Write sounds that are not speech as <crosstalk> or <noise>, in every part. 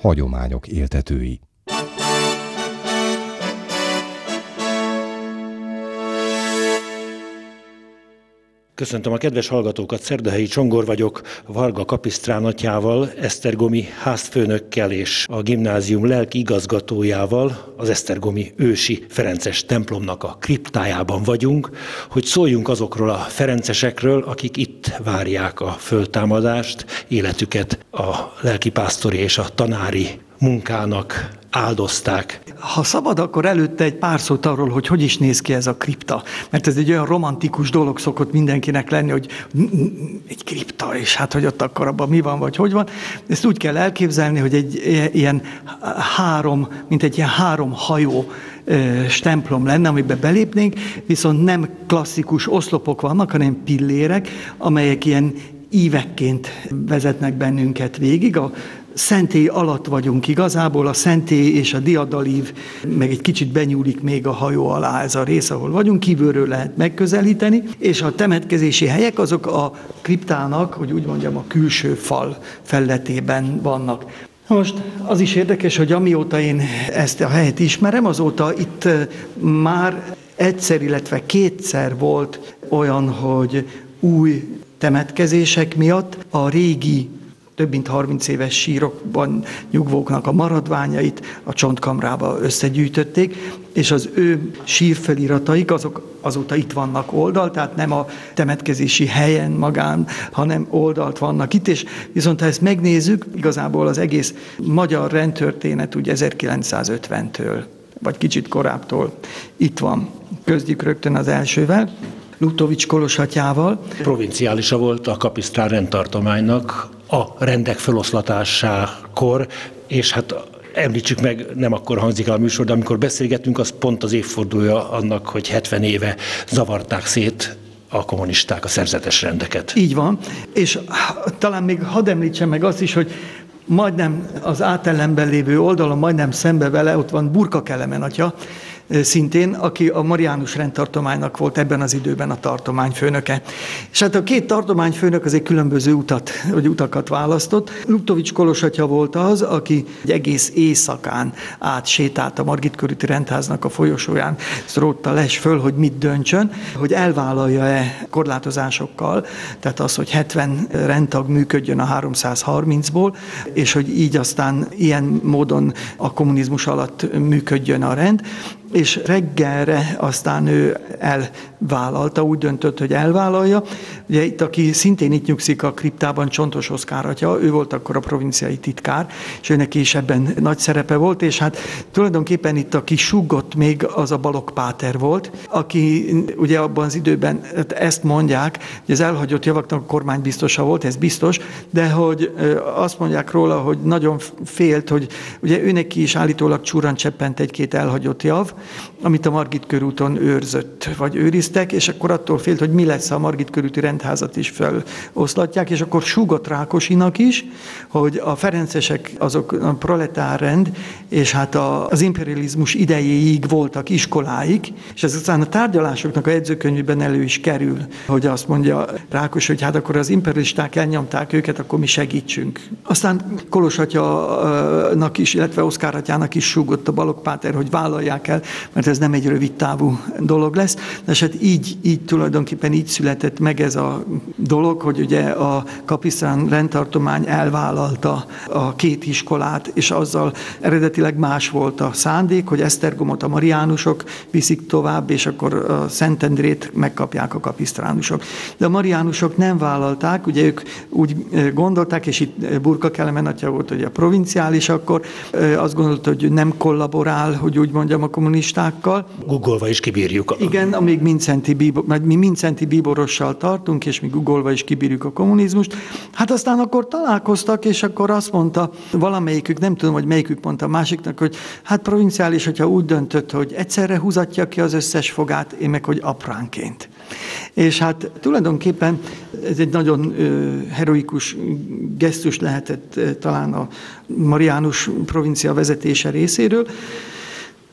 hagyományok éltetői. Köszöntöm a kedves hallgatókat, Szerdahelyi Csongor vagyok, Varga Kapisztrán atyával, Esztergomi házfőnökkel és a gimnázium lelki igazgatójával, az Esztergomi ősi Ferences templomnak a kriptájában vagyunk, hogy szóljunk azokról a ferencesekről, akik itt várják a föltámadást, életüket a lelkipásztori és a tanári munkának áldozták. Ha szabad, akkor előtte egy pár szót arról, hogy hogy is néz ki ez a kripta. Mert ez egy olyan romantikus dolog szokott mindenkinek lenni, hogy egy kripta, és hát hogy ott akkor abban mi van, vagy hogy van. Ezt úgy kell elképzelni, hogy egy ilyen három, mint egy ilyen három hajó templom lenne, amiben belépnénk, viszont nem klasszikus oszlopok vannak, hanem pillérek, amelyek ilyen ívekként vezetnek bennünket végig. A szentély alatt vagyunk. Igazából, a szentély és a diadalív, meg egy kicsit benyúlik még a hajó alá. Ez a rész, ahol vagyunk, kívülről lehet megközelíteni, és a temetkezési helyek azok a kriptának, hogy úgy mondjam, a külső fal felletében vannak. Most az is érdekes, hogy amióta én ezt a helyet ismerem, azóta itt már egyszer, illetve kétszer volt olyan, hogy új temetkezések miatt a régi több mint 30 éves sírokban nyugvóknak a maradványait a csontkamrába összegyűjtötték, és az ő sírfelirataik azok azóta itt vannak oldalt, tehát nem a temetkezési helyen magán, hanem oldalt vannak itt, és viszont ha ezt megnézzük, igazából az egész magyar rendtörténet úgy 1950-től, vagy kicsit korábbtól itt van. Közdjük rögtön az elsővel. Lutovics Kolosatyával. Provinciálisa volt a Kapisztrán rendtartománynak a rendek feloszlatásakor, és hát említsük meg, nem akkor hangzik el a műsor, de amikor beszélgetünk, az pont az évfordulója annak, hogy 70 éve zavarták szét a kommunisták a szerzetes rendeket. Így van, és talán még hadd említsem meg azt is, hogy majdnem az átellenben lévő oldalon, majdnem szembe vele, ott van Burka Kelemen atya, szintén, aki a Mariánus rendtartománynak volt ebben az időben a tartományfőnöke. És hát a két tartományfőnök azért különböző utat, vagy utakat választott. Luptovics Kolosatya volt az, aki egy egész éjszakán átsétált a Margit körüti rendháznak a folyosóján, rótta les föl, hogy mit döntsön, hogy elvállalja-e korlátozásokkal, tehát az, hogy 70 rendtag működjön a 330-ból, és hogy így aztán ilyen módon a kommunizmus alatt működjön a rend, és reggelre aztán ő elvállalta, úgy döntött, hogy elvállalja. Ugye itt, aki szintén itt nyugszik a kriptában, Csontos Oszkár atya, ő volt akkor a provinciai titkár, és őnek is ebben nagy szerepe volt, és hát tulajdonképpen itt, aki sugott még, az a Balok Páter volt, aki ugye abban az időben hát ezt mondják, hogy az elhagyott javaknak a kormány biztosa volt, ez biztos, de hogy azt mondják róla, hogy nagyon félt, hogy ugye őnek is állítólag csúran cseppent egy-két elhagyott jav, amit a Margit körúton őrzött, vagy őriztek, és akkor attól félt, hogy mi lesz, a Margit körúti rendházat is feloszlatják, és akkor súgott Rákosinak is, hogy a ferencesek azok a proletár rend, és hát az imperializmus idejéig voltak iskoláik, és ez aztán a tárgyalásoknak a jegyzőkönyvben elő is kerül, hogy azt mondja Rákos, hogy hát akkor az imperialisták elnyomták őket, akkor mi segítsünk. Aztán Kolos atyanak is, illetve Oszkár atyának is súgott a Balog Páter, hogy vállalják el mert ez nem egy rövid távú dolog lesz. De hát így, így tulajdonképpen így született meg ez a dolog, hogy ugye a Kapisztrán rendtartomány elvállalta a két iskolát, és azzal eredetileg más volt a szándék, hogy Esztergomot a mariánusok viszik tovább, és akkor a Szentendrét megkapják a kapisztránusok. De a mariánusok nem vállalták, ugye ők úgy gondolták, és itt Burka Kelemen atya volt, hogy a provinciális akkor, azt gondolta, hogy nem kollaborál, hogy úgy mondjam, a kommunistákkal. Googolva is kibírjuk. Igen, amíg Mincenti Bíbor, mert mi Mincenti Bíborossal tartunk, és mi googolva is kibírjuk a kommunizmust. Hát aztán akkor találkoztak, és akkor azt mondta valamelyikük, nem tudom, hogy melyikük mondta a másiknak, hogy hát provinciális, hogyha úgy döntött, hogy egyszerre húzatja ki az összes fogát, én meg, hogy apránként. És hát tulajdonképpen ez egy nagyon heroikus gesztus lehetett talán a Mariánus provincia vezetése részéről,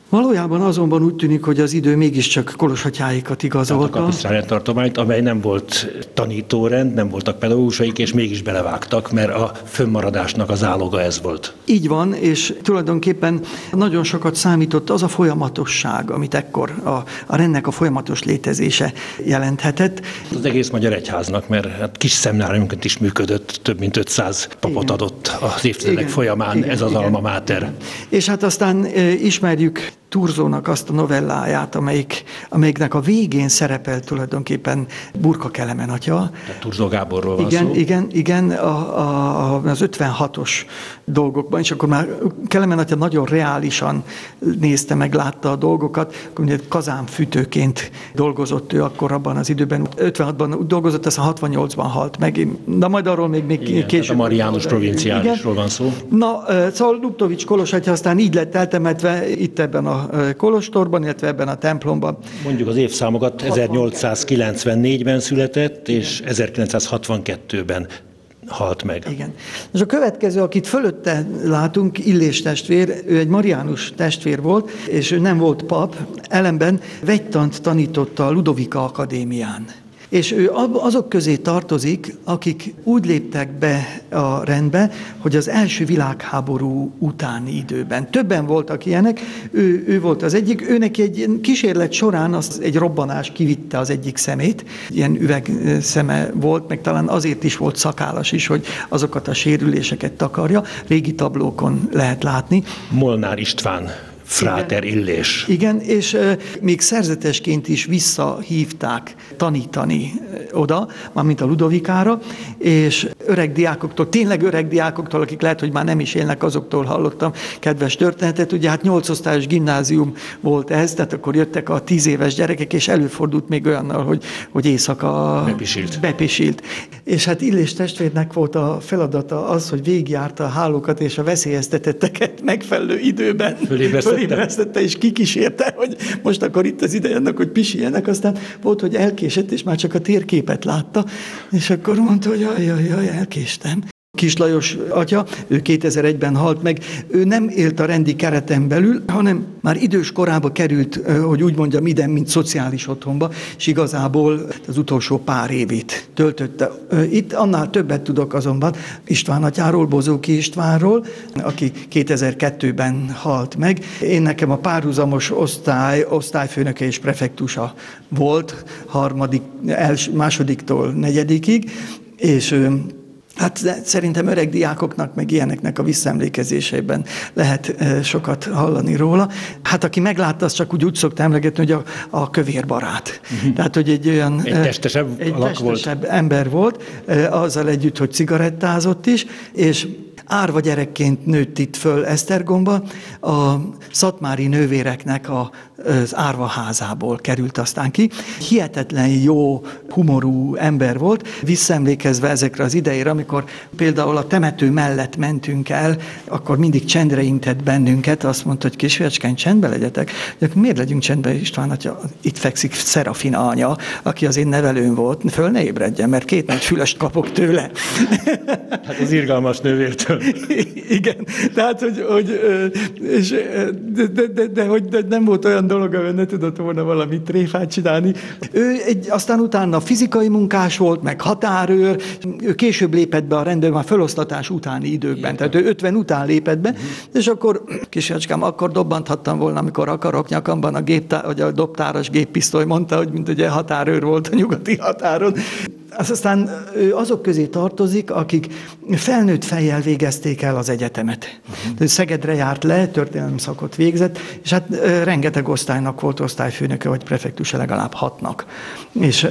Valójában azonban úgy tűnik, hogy az idő mégiscsak Koloshatyáikat igazolta. A tartományt, amely nem volt tanítórend, nem voltak pedagógusaik, és mégis belevágtak, mert a fönnmaradásnak az áloga ez volt. Így van, és tulajdonképpen nagyon sokat számított az a folyamatosság, amit ekkor a, a rendnek a folyamatos létezése jelenthetett. Az egész magyar egyháznak, mert hát kis szemnáriumként is működött, több mint 500 papot igen. adott az évtizedek igen, folyamán igen, ez az igen, alma máter. Igen. És hát aztán e, ismerjük Turzónak azt a novelláját, amelyik, amelyiknek a végén szerepel tulajdonképpen Burka Kelemen atya. Tehát Turzó Gáborról van igen, szó. Igen, igen, a, a, az 56-os dolgokban, és akkor már Kelemen atya nagyon reálisan nézte meg, látta a dolgokat, akkor kazánfűtőként dolgozott ő akkor abban az időben, 56-ban dolgozott, aztán 68-ban halt meg, de majd arról még, még igen, később. a Mariánus provinciálisról van szó. Na, szóval Luptovics Kolos atya aztán így lett eltemetve itt ebben a kolostorban, illetve ebben a templomban. Mondjuk az évszámokat 1894-ben született, és 1962-ben halt meg. Igen. És a következő, akit fölötte látunk, Illés testvér, ő egy mariánus testvér volt, és ő nem volt pap, ellenben vegytant tanította a Ludovika Akadémián. És ő azok közé tartozik, akik úgy léptek be a rendbe, hogy az első világháború utáni időben. Többen voltak ilyenek, ő, ő volt az egyik, őnek egy kísérlet során az egy robbanás kivitte az egyik szemét, ilyen üvegszeme volt, meg talán azért is volt szakálas is, hogy azokat a sérüléseket takarja, régi tablókon lehet látni. Molnár István Fráter Illés. Igen, és még szerzetesként is visszahívták tanítani oda, mármint a Ludovikára, és öreg diákoktól, tényleg öreg diákoktól, akik lehet, hogy már nem is élnek, azoktól hallottam kedves történetet. Ugye hát nyolc osztályos gimnázium volt ez, tehát akkor jöttek a tíz éves gyerekek, és előfordult még olyannal, hogy, hogy éjszaka bepisilt. bepisilt. És hát Illés testvérnek volt a feladata az, hogy végigjárta a hálókat és a veszélyeztetetteket megfelelő időben fölébresztette és kikísérte, hogy most akkor itt az ideje annak, hogy pisiljenek, aztán volt, hogy elkésett, és már csak a térképet látta, és akkor mondta, hogy jaj, jaj, jaj, elkéstem. Kis Lajos atya, ő 2001-ben halt meg, ő nem élt a rendi kereten belül, hanem már idős korába került, hogy úgy mondjam, ide, mint szociális otthonba, és igazából az utolsó pár évét töltötte. Itt annál többet tudok azonban István atyáról, Bozóki Istvánról, aki 2002-ben halt meg. Én nekem a párhuzamos osztály, osztályfőnöke és prefektusa volt, harmadik, els, másodiktól negyedikig, és Hát szerintem öreg diákoknak, meg ilyeneknek a visszaemlékezéseiben lehet sokat hallani róla. Hát aki meglátta, az csak úgy, úgy szokta emlegetni, hogy a, a kövér barát. Uh-huh. Tehát, hogy egy olyan... Egy testesebb, egy testesebb volt. ember volt, azzal együtt, hogy cigarettázott is, és árva gyerekként nőtt itt föl Esztergomba, a szatmári nővéreknek a, az árva házából került aztán ki. Hihetetlen jó, humorú ember volt, visszaemlékezve ezekre az idejére, amikor például a temető mellett mentünk el, akkor mindig csendre intett bennünket, azt mondta, hogy kisfiacskán, csendbe legyetek. De miért legyünk csendbe, István, hogy itt fekszik Szerafina anya, aki az én nevelőm volt, föl ne ébredjen, mert két nagy fülest kapok tőle. Hát az irgalmas nővértől. <laughs> Igen, tehát, hogy, hogy és, de, de, de, de, hogy de nem volt olyan dolog, amivel ne tudott volna valamit tréfát csinálni. Ő egy, aztán utána fizikai munkás volt, meg határőr, ő később lépett be a rendőr, már felosztatás utáni időkben, Igen. tehát ő 50 után lépett be, uh-huh. és akkor, kisacskám, akkor dobbanthattam volna, amikor akarok nyakamban a, géptár, vagy a dobtáras géppisztoly mondta, hogy mint ugye határőr volt a nyugati határon. Aztán azok közé tartozik, akik felnőtt fejjel végezték el az egyetemet. Uh-huh. Szegedre járt le, történelmi szakot végzett, és hát rengeteg osztálynak volt osztályfőnöke, vagy prefektusa legalább hatnak. És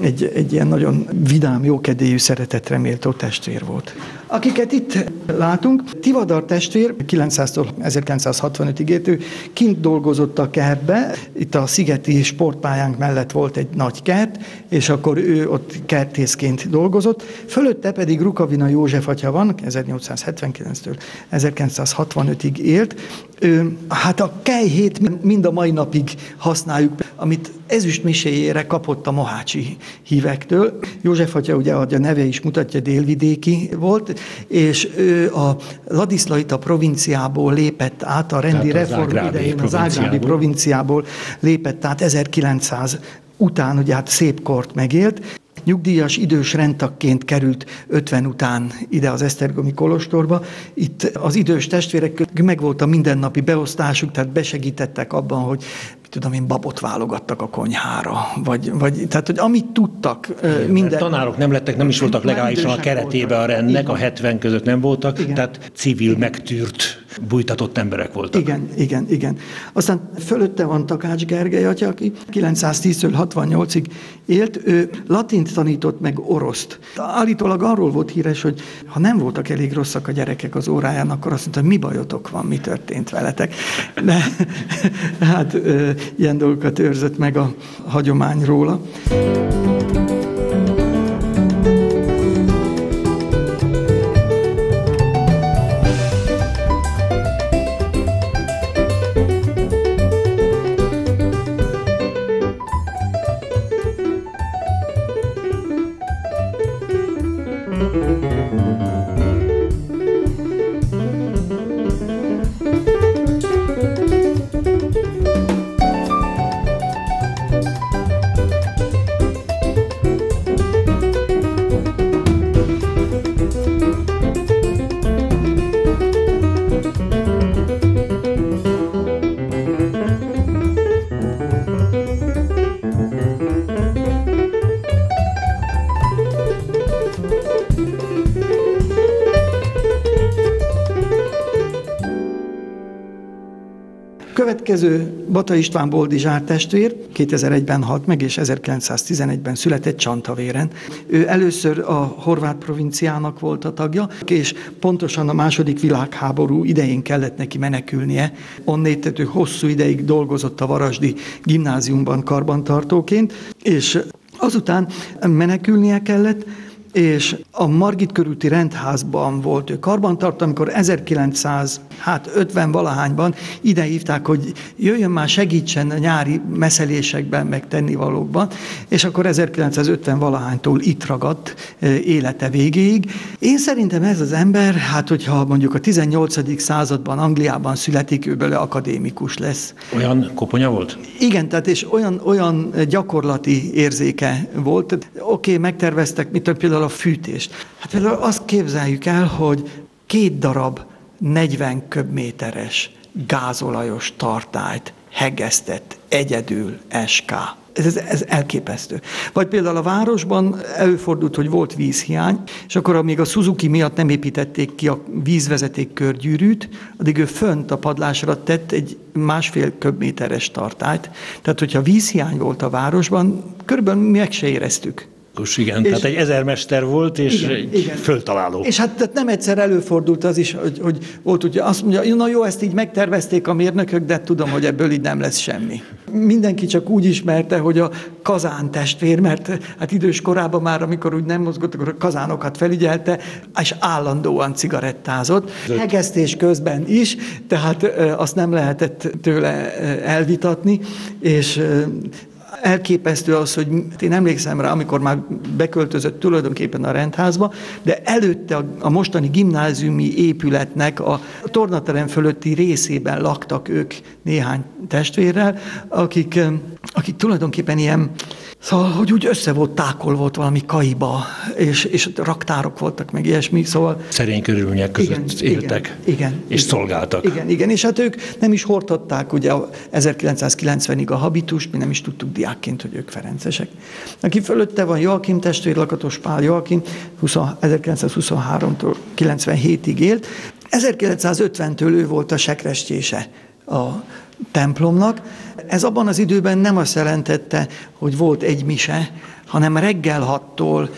egy, egy ilyen nagyon vidám, jókedélyű, szeretetre méltó testvér volt. Akiket itt látunk, Tivadar testvér 900-tól 1965-ig értő kint dolgozott a kertbe, itt a Szigeti sportpályánk mellett volt egy nagy kert, és akkor ő ott kertészként dolgozott, fölötte pedig Rukavina József atya van, 1879-től 1965-ig élt. Ő, hát a kejhét mind a mai napig használjuk, amit ezüst miséjére kapott a mohácsi hívektől. József atya ugye a neve is mutatja, délvidéki volt, és ő a Ladislaita provinciából lépett át, a rendi reform idején az Ágrádi provinciából lépett át 1900 után, ugye hát szép kort megélt, nyugdíjas idős rendtakként került 50 után ide az Esztergomi Kolostorba. Itt az idős testvérek megvolt a mindennapi beosztásuk, tehát besegítettek abban, hogy tudom én, babot válogattak a konyhára, vagy, vagy tehát, hogy amit tudtak, Igen, minden... Tanárok nem lettek, nem is voltak legálisan a keretébe a rendnek, a 70 között nem voltak, igen. tehát civil, megtűrt, bújtatott emberek voltak. Igen, igen, igen. Aztán fölötte van Takács Gergely atya, aki 910-től 68-ig élt, ő latint tanított meg oroszt. Állítólag arról volt híres, hogy ha nem voltak elég rosszak a gyerekek az óráján, akkor azt mondta, mi bajotok van, mi történt veletek. De hát ilyen dolgokat őrzött meg a hagyomány róla. Következő Bata István Boldizsár testvér 2001-ben halt meg, és 1911-ben született Csantavéren. Ő először a horvát provinciának volt a tagja, és pontosan a második világháború idején kellett neki menekülnie. Onnét, ő hosszú ideig dolgozott a Varasdi gimnáziumban karbantartóként, és azután menekülnie kellett, és a Margit körülti rendházban volt ő karbantartó, amikor 1950 valahányban ide hívták, hogy jöjjön már segítsen a nyári meszelésekben, meg tennivalókban, és akkor 1950 valahánytól itt ragadt e, élete végéig. Én szerintem ez az ember, hát hogyha mondjuk a 18. században Angliában születik, ő bele akadémikus lesz. Olyan koponya volt? Igen, tehát és olyan, olyan gyakorlati érzéke volt. Oké, okay, megterveztek, mit például a fűtést. Hát például azt képzeljük el, hogy két darab 40 köbméteres gázolajos tartályt hegesztett egyedül SK. Ez, ez, ez elképesztő. Vagy például a városban előfordult, hogy volt vízhiány, és akkor amíg a Suzuki miatt nem építették ki a vízvezeték körgyűrűt, addig ő fönt a padlásra tett egy másfél köbméteres tartályt. Tehát, hogyha vízhiány volt a városban, körülbelül mi meg se éreztük. Praktikus, igen. És Tehát egy ezermester volt, és igen, egy igen. föltaláló. És hát tehát nem egyszer előfordult az is, hogy, hogy volt ugye azt mondja, na jó, ezt így megtervezték a mérnökök, de tudom, hogy ebből így nem lesz semmi. Mindenki csak úgy ismerte, hogy a kazán testvér, mert hát idős korában már, amikor úgy nem mozgott, akkor a kazánokat felügyelte, és állandóan cigarettázott. Hegesztés közben is, tehát azt nem lehetett tőle elvitatni, és elképesztő az, hogy én emlékszem rá, amikor már beköltözött tulajdonképpen a rendházba, de előtte a, a mostani gimnáziumi épületnek a tornaterem fölötti részében laktak ők néhány testvérrel, akik, akik tulajdonképpen ilyen Szóval, hogy úgy össze volt tákol volt valami kaiba, és, és raktárok voltak, meg ilyesmi, szóval... Szerény körülmények között igen, éltek, igen, igen, és igen, szolgáltak. Igen, igen, és hát ők nem is hordhatták ugye 1990-ig a habitust, mi nem is tudtuk diákként, hogy ők ferencesek. Aki fölötte van Joachim testvér, Lakatos Pál Joachim, 1923-tól 97-ig élt. 1950-től ő volt a sekrestjése a templomnak. Ez abban az időben nem azt jelentette, hogy volt egy mise, hanem reggel hattól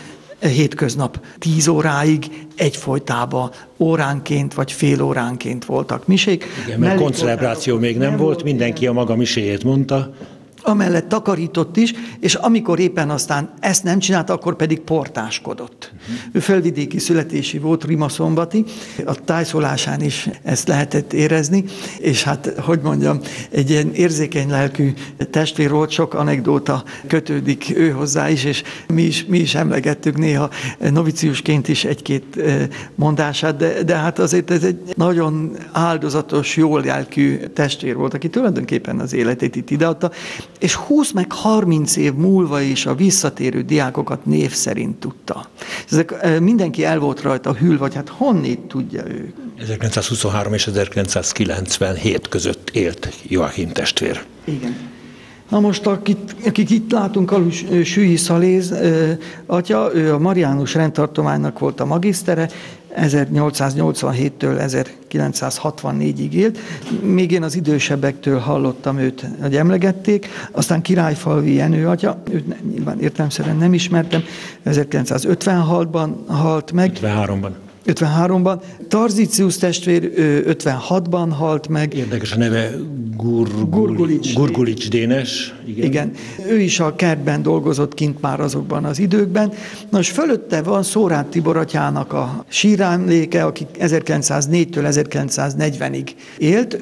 hétköznap tíz óráig egyfolytában óránként vagy fél óránként voltak misék. Igen, mert koncelebráció még nem, nem volt, mindenki a maga miséjét mondta. Amellett takarított is, és amikor éppen aztán ezt nem csinálta, akkor pedig portáskodott. Uh-huh. Ő felvidéki születési volt, Rimaszombati, a tájszólásán is ezt lehetett érezni, és hát, hogy mondjam, egy ilyen érzékeny lelkű testvér volt, sok anekdóta kötődik ő hozzá is, és mi is, mi is emlegettük néha noviciusként is egy-két eh, mondását, de, de hát azért ez egy nagyon áldozatos, jól lelkű testvér volt, aki tulajdonképpen az életét itt ideadta, és 20 meg 30 év múlva is a visszatérő diákokat név szerint tudta. Ezek mindenki el volt rajta hűl, vagy hát honnét tudja ő? 1923 és 1997 között élt Joachim testvér. Igen. Na most, akit, akik itt látunk, a Sűi Szaléz atya, ő a Mariánus rendtartománynak volt a magisztere, 1887-től 1964-ig élt. Még én az idősebbektől hallottam őt, hogy emlegették. Aztán Királyfalvi Jenő atya, őt nyilván értelemszerűen nem ismertem, 1956-ban halt meg. 53-ban. 53-ban. Tarzicius testvér 56-ban halt meg. Érdekes a neve Gurgulics, Gurgulics Dénes. Igen. igen. Ő is a kertben dolgozott kint már azokban az időkben. Nos, fölötte van Szórát Tibor atyának a sírámléke, aki 1904-től 1940-ig élt.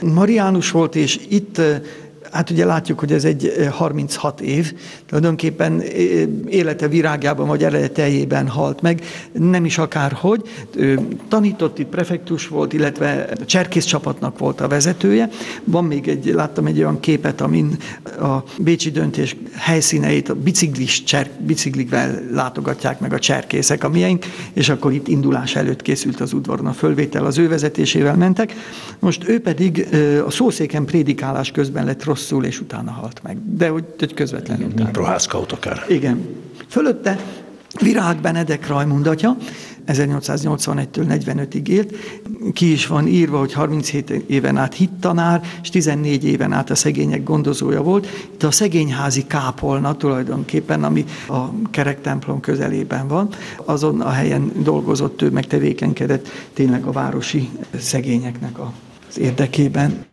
Mariánus volt, és itt Hát ugye látjuk, hogy ez egy 36 eh, év, tulajdonképpen eh, élete virágjában vagy eredetejében halt meg, nem is akárhogy. Ő tanított itt, prefektus volt, illetve a cserkész csapatnak volt a vezetője. Van még egy, láttam egy olyan képet, amin a Bécsi döntés helyszíneit a biciklis, cser, biciklikvel látogatják meg a cserkészek, a miénk, és akkor itt indulás előtt készült az udvaron a fölvétel, az ő vezetésével mentek. Most ő pedig a szószéken prédikálás közben lett rossz rosszul, és utána halt meg. De hogy, hogy közvetlenül Mint Prohászkaut akár. Igen. Fölötte Virág Benedek Rajmund atya, 1881-től 45-ig élt. Ki is van írva, hogy 37 éven át hittanár, és 14 éven át a szegények gondozója volt. Itt a szegényházi kápolna tulajdonképpen, ami a kerektemplom közelében van, azon a helyen dolgozott ő, meg tevékenykedett tényleg a városi szegényeknek az érdekében.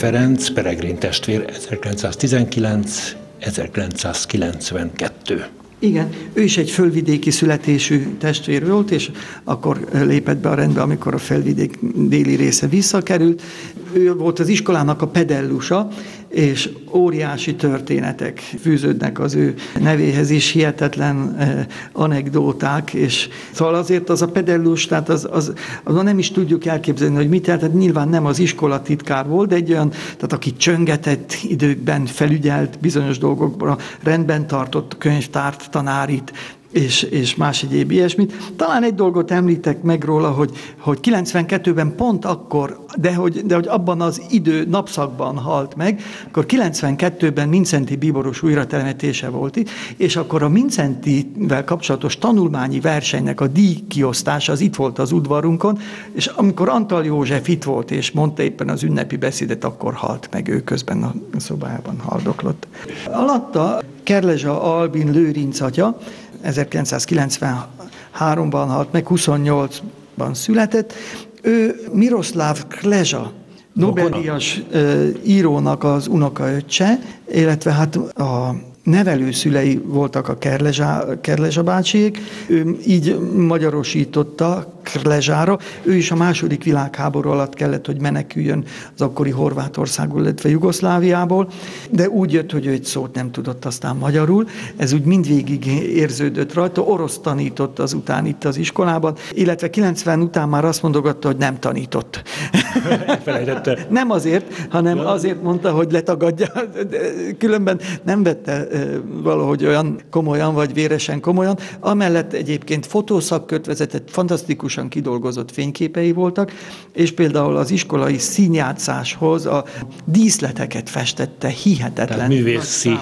Ferenc, Peregrin testvér, 1919-1992. Igen, ő is egy fölvidéki születésű testvér volt, és akkor lépett be a rendbe, amikor a felvidék déli része visszakerült. Ő volt az iskolának a pedellusa, és óriási történetek fűződnek az ő nevéhez is, hihetetlen eh, anekdóták, és szóval azért az a pedellus, tehát az, az, az nem is tudjuk elképzelni, hogy mit tehát nyilván nem az iskola titkár volt, de egy olyan, tehát aki csöngetett időkben felügyelt bizonyos dolgokra, rendben tartott könyvtárt, tanárit, és, és más egyéb ilyesmit. Talán egy dolgot említek meg róla, hogy, hogy 92-ben pont akkor, de hogy, de hogy abban az idő napszakban halt meg, akkor 92-ben Mincenti Bíboros újratelemetése volt itt, és akkor a Mincentivel kapcsolatos tanulmányi versenynek a díjkiosztása az itt volt az udvarunkon, és amikor Antal József itt volt, és mondta éppen az ünnepi beszédet, akkor halt meg ő közben a szobájában haldoklott. Alatta Kerlezsa Albin Lőrinc atya, 1993-ban halt meg, 28-ban született. Ő Miroslav Klezsa, Nobel-díjas írónak az unokaöccse, illetve hát a nevelőszülei voltak a Kerlezsá, Kerlezsa bácsiék, ő így magyarosította Kerlezsára. Ő is a második világháború alatt kellett, hogy meneküljön az akkori Horvátországból, illetve Jugoszláviából, de úgy jött, hogy ő egy szót nem tudott aztán magyarul. Ez úgy mindvégig érződött rajta. Orosz tanított azután itt az iskolában, illetve 90 után már azt mondogatta, hogy nem tanított. <laughs> nem azért, hanem azért mondta, hogy letagadja. Különben nem vette valahogy olyan komolyan, vagy véresen komolyan. Amellett egyébként fotószakkört vezetett, fantasztikusan kidolgozott fényképei voltak, és például az iskolai színjátszáshoz a díszleteket festette hihetetlen. Tehát művészi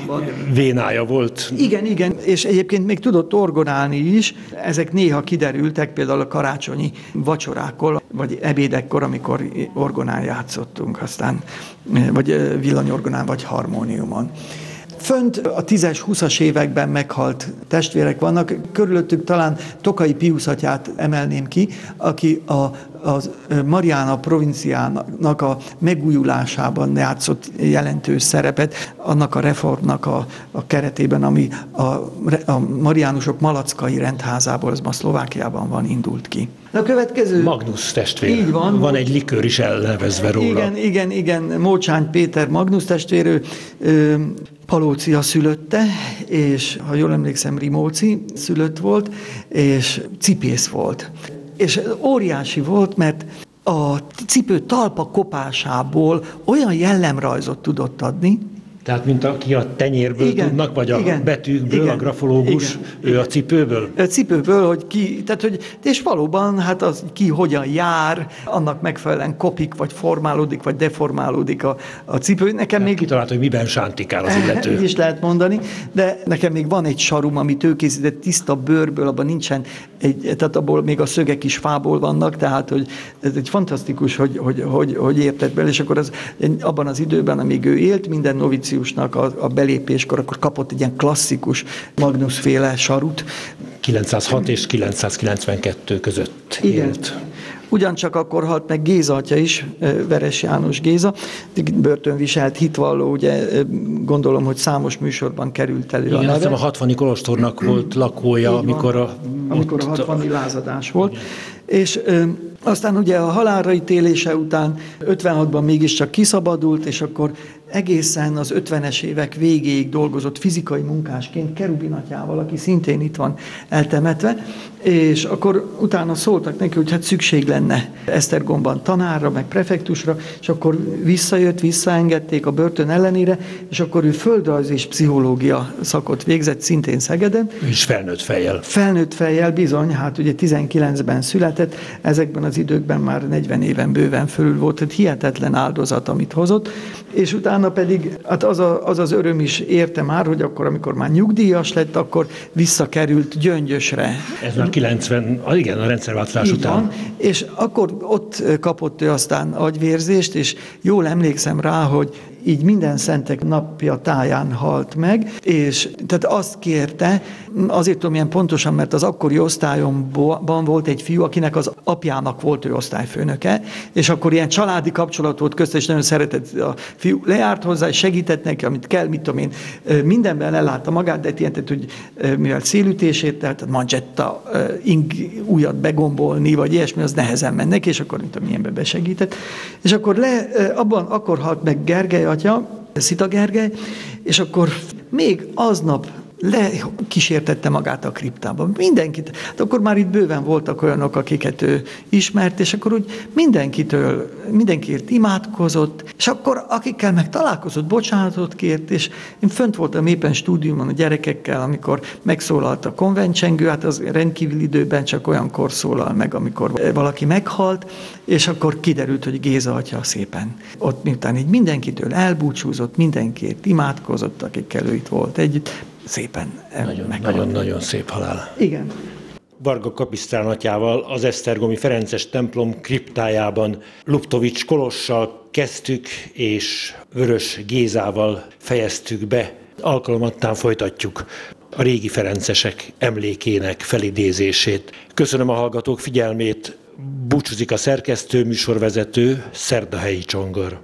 vénája volt. Igen, igen, és egyébként még tudott orgonálni is. Ezek néha kiderültek, például a karácsonyi vacsorákkor, vagy ebédekkor, amikor orgonán játszottunk, aztán, vagy villanyorgonán, vagy harmóniumon. Fönt a 10-es, 20-as években meghalt testvérek vannak, körülöttük talán Tokai Piusz atyát emelném ki, aki a, a Mariana provinciának a megújulásában játszott jelentős szerepet, annak a reformnak a, a keretében, ami a, a Mariánusok Malackai rendházából, ez ma Szlovákiában van, indult ki. A következő... Magnus testvér. Így van. Van egy likőr is elnevezve róla. Igen, igen, igen. Mócsány Péter Magnus testvérő, Palócia szülötte, és ha jól emlékszem, Rimóci szülött volt, és cipész volt. És óriási volt, mert a cipő talpa kopásából olyan jellemrajzot tudott adni, tehát, mint aki a tenyérből igen, tudnak, vagy a igen, betűkből, igen, a grafológus, igen, ő igen. a cipőből? A cipőből, hogy ki, tehát, hogy, és valóban, hát az ki hogyan jár, annak megfelelően kopik, vagy formálódik, vagy deformálódik a, a cipő. Nekem hát még... Kitalált, hogy miben sántikál az illető. <laughs> Is lehet mondani, de nekem még van egy sarum, amit ő készített tiszta bőrből, abban nincsen egy, tehát abból még a szögek is fából vannak, tehát hogy ez egy fantasztikus, hogy, hogy, hogy, hogy értett bele, és akkor az, abban az időben, amíg ő élt, minden novici Magnusnak a, a belépéskor, akkor kapott egy ilyen klasszikus Magnus féle sarut. 906 és 992 között Igen. élt. Ugyancsak akkor halt meg Géza atya is, Veres János Géza, börtönviselt hitvalló, ugye gondolom, hogy számos műsorban került elő Igen, a neve. a 60 kolostornak volt lakója, amikor a... Amikor a 60 lázadás volt. És aztán ugye a halálra ítélése után 56-ban mégiscsak kiszabadult, és akkor egészen az 50-es évek végéig dolgozott fizikai munkásként Kerubinatyával, aki szintén itt van eltemetve, és akkor utána szóltak neki, hogy hát szükség lenne Esztergomban tanárra, meg prefektusra, és akkor visszajött, visszaengedték a börtön ellenére, és akkor ő földrajz és pszichológia szakot végzett, szintén Szegeden. És felnőtt fejjel. Felnőtt fejjel, bizony, hát ugye 19-ben született, ezekben az időkben már 40 éven bőven fölül volt, tehát hihetetlen áldozat, amit hozott, és utána pedig, hát az, a, az az öröm is érte már, hogy akkor, amikor már nyugdíjas lett, akkor visszakerült Gyöngyösre. Ez már 90, igen, a rendszerváltozás után. Van, és akkor ott kapott ő aztán agyvérzést, és jól emlékszem rá, hogy így minden szentek napja táján halt meg, és tehát azt kérte, azért tudom ilyen pontosan, mert az akkori osztályomban volt egy fiú, akinek az apjának volt ő osztályfőnöke, és akkor ilyen családi kapcsolat volt közte, és nagyon szeretett a fiú. Lejárt hozzá, és segített neki, amit kell, mit tudom én, mindenben ellátta magát, de ilyen, hogy mivel szélütését, tehát manzsetta, ing újat begombolni, vagy ilyesmi, az nehezen mennek, és akkor, mint tudom, ilyenbe besegített. És akkor le, abban akkor halt meg Gergely atya, Szita Gergely, és akkor még aznap lekísértette magát a kriptába. Mindenkit. Hát akkor már itt bőven voltak olyanok, akiket ő ismert, és akkor úgy mindenkitől, mindenkiért imádkozott, és akkor akikkel meg találkozott, bocsánatot kért, és én fönt voltam éppen stúdiumon a gyerekekkel, amikor megszólalt a konvencsengő, hát az rendkívül időben csak olyankor szólal meg, amikor valaki meghalt, és akkor kiderült, hogy Géza atya szépen ott miután így mindenkitől elbúcsúzott, mindenkiért imádkozott, akikkel ő itt volt együtt, szépen Nagyon-nagyon szép halál. Igen. Varga Kapisztrán atyával az Esztergomi Ferences templom kriptájában Luptovics Kolossal kezdtük, és Vörös Gézával fejeztük be. Alkalomattán folytatjuk a régi ferencesek emlékének felidézését. Köszönöm a hallgatók figyelmét, búcsúzik a szerkesztő, műsorvezető, Szerdahelyi Csongor.